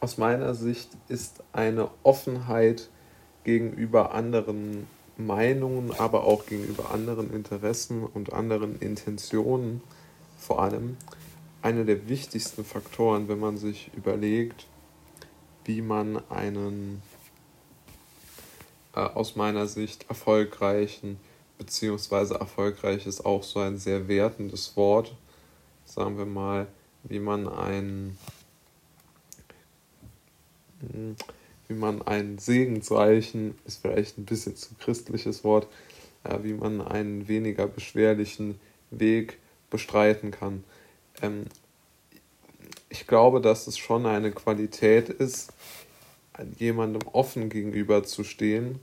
aus meiner Sicht ist eine Offenheit gegenüber anderen Meinungen, aber auch gegenüber anderen Interessen und anderen Intentionen vor allem einer der wichtigsten Faktoren, wenn man sich überlegt, wie man einen äh, aus meiner Sicht erfolgreichen, beziehungsweise erfolgreich ist auch so ein sehr wertendes Wort, sagen wir mal, wie man ein hm, wie man einen segensreichen, ist vielleicht ein bisschen zu christliches Wort, äh, wie man einen weniger beschwerlichen Weg bestreiten kann. Ähm, ich glaube, dass es schon eine Qualität ist, jemandem offen gegenüber zu stehen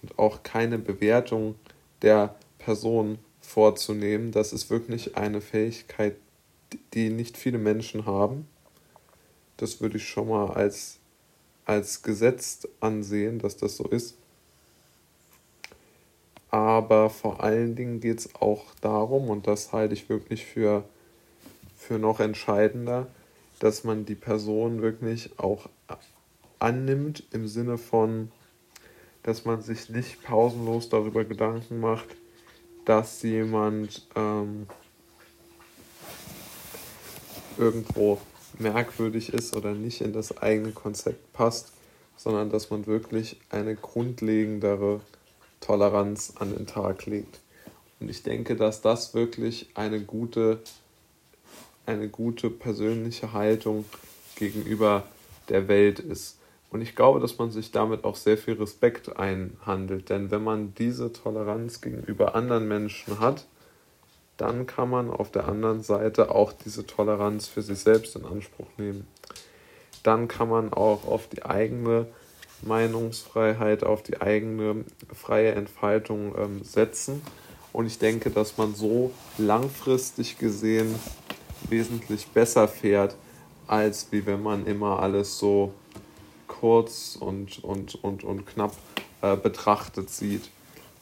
und auch keine Bewertung der Person vorzunehmen. Das ist wirklich eine Fähigkeit, die nicht viele Menschen haben. Das würde ich schon mal als als gesetzt ansehen, dass das so ist. Aber vor allen Dingen geht es auch darum, und das halte ich wirklich für, für noch entscheidender, dass man die Person wirklich auch annimmt im Sinne von, dass man sich nicht pausenlos darüber Gedanken macht, dass jemand ähm, irgendwo merkwürdig ist oder nicht in das eigene Konzept passt, sondern dass man wirklich eine grundlegendere Toleranz an den Tag legt. Und ich denke, dass das wirklich eine gute, eine gute persönliche Haltung gegenüber der Welt ist. Und ich glaube, dass man sich damit auch sehr viel Respekt einhandelt. Denn wenn man diese Toleranz gegenüber anderen Menschen hat, dann kann man auf der anderen Seite auch diese Toleranz für sich selbst in Anspruch nehmen. Dann kann man auch auf die eigene Meinungsfreiheit, auf die eigene freie Entfaltung ähm, setzen. Und ich denke, dass man so langfristig gesehen wesentlich besser fährt, als wie wenn man immer alles so kurz und, und, und, und knapp äh, betrachtet sieht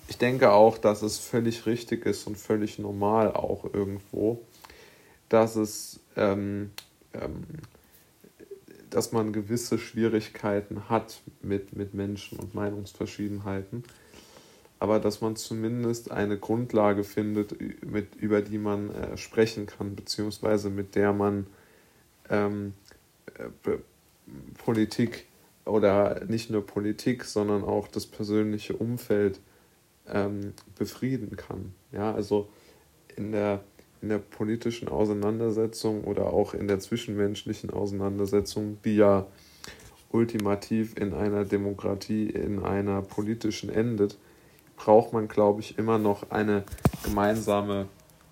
ich denke auch, dass es völlig richtig ist und völlig normal auch irgendwo, dass es, ähm, ähm, dass man gewisse Schwierigkeiten hat mit, mit Menschen und Meinungsverschiedenheiten, aber dass man zumindest eine Grundlage findet, mit, über die man äh, sprechen kann, beziehungsweise mit der man ähm, äh, Politik oder nicht nur Politik, sondern auch das persönliche Umfeld ähm, befrieden kann. Ja, also in der, in der politischen Auseinandersetzung oder auch in der zwischenmenschlichen Auseinandersetzung, die ja ultimativ in einer Demokratie, in einer politischen endet, braucht man, glaube ich, immer noch eine gemeinsame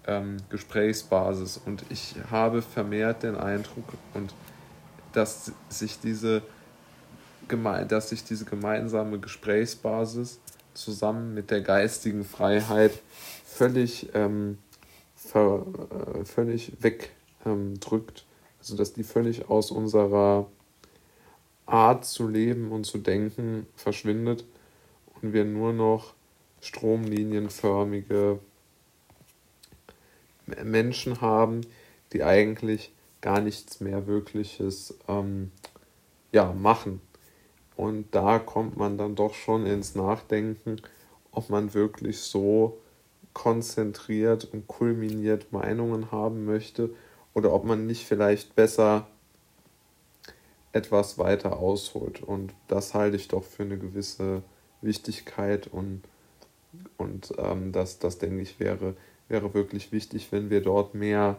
ähm, Gesprächsbasis. Und ich habe vermehrt den Eindruck, und dass sich diese, dass sich diese gemeinsame Gesprächsbasis zusammen mit der geistigen Freiheit völlig, ähm, ver, äh, völlig wegdrückt. Ähm, also dass die völlig aus unserer Art zu leben und zu denken verschwindet und wir nur noch stromlinienförmige Menschen haben, die eigentlich gar nichts mehr Wirkliches ähm, ja, machen. Und da kommt man dann doch schon ins Nachdenken, ob man wirklich so konzentriert und kulminiert Meinungen haben möchte oder ob man nicht vielleicht besser etwas weiter ausholt. Und das halte ich doch für eine gewisse Wichtigkeit und, und ähm, das, das denke ich wäre, wäre wirklich wichtig, wenn wir dort mehr,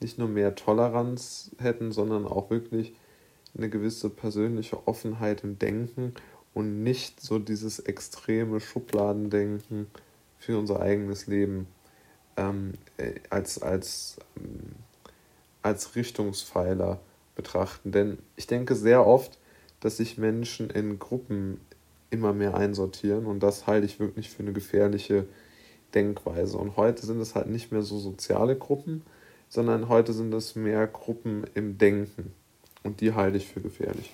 nicht nur mehr Toleranz hätten, sondern auch wirklich eine gewisse persönliche Offenheit im Denken und nicht so dieses extreme Schubladendenken für unser eigenes Leben ähm, äh, als, als, ähm, als Richtungspfeiler betrachten. Denn ich denke sehr oft, dass sich Menschen in Gruppen immer mehr einsortieren und das halte ich wirklich für eine gefährliche Denkweise. Und heute sind es halt nicht mehr so soziale Gruppen, sondern heute sind es mehr Gruppen im Denken. Und die halte ich für gefährlich.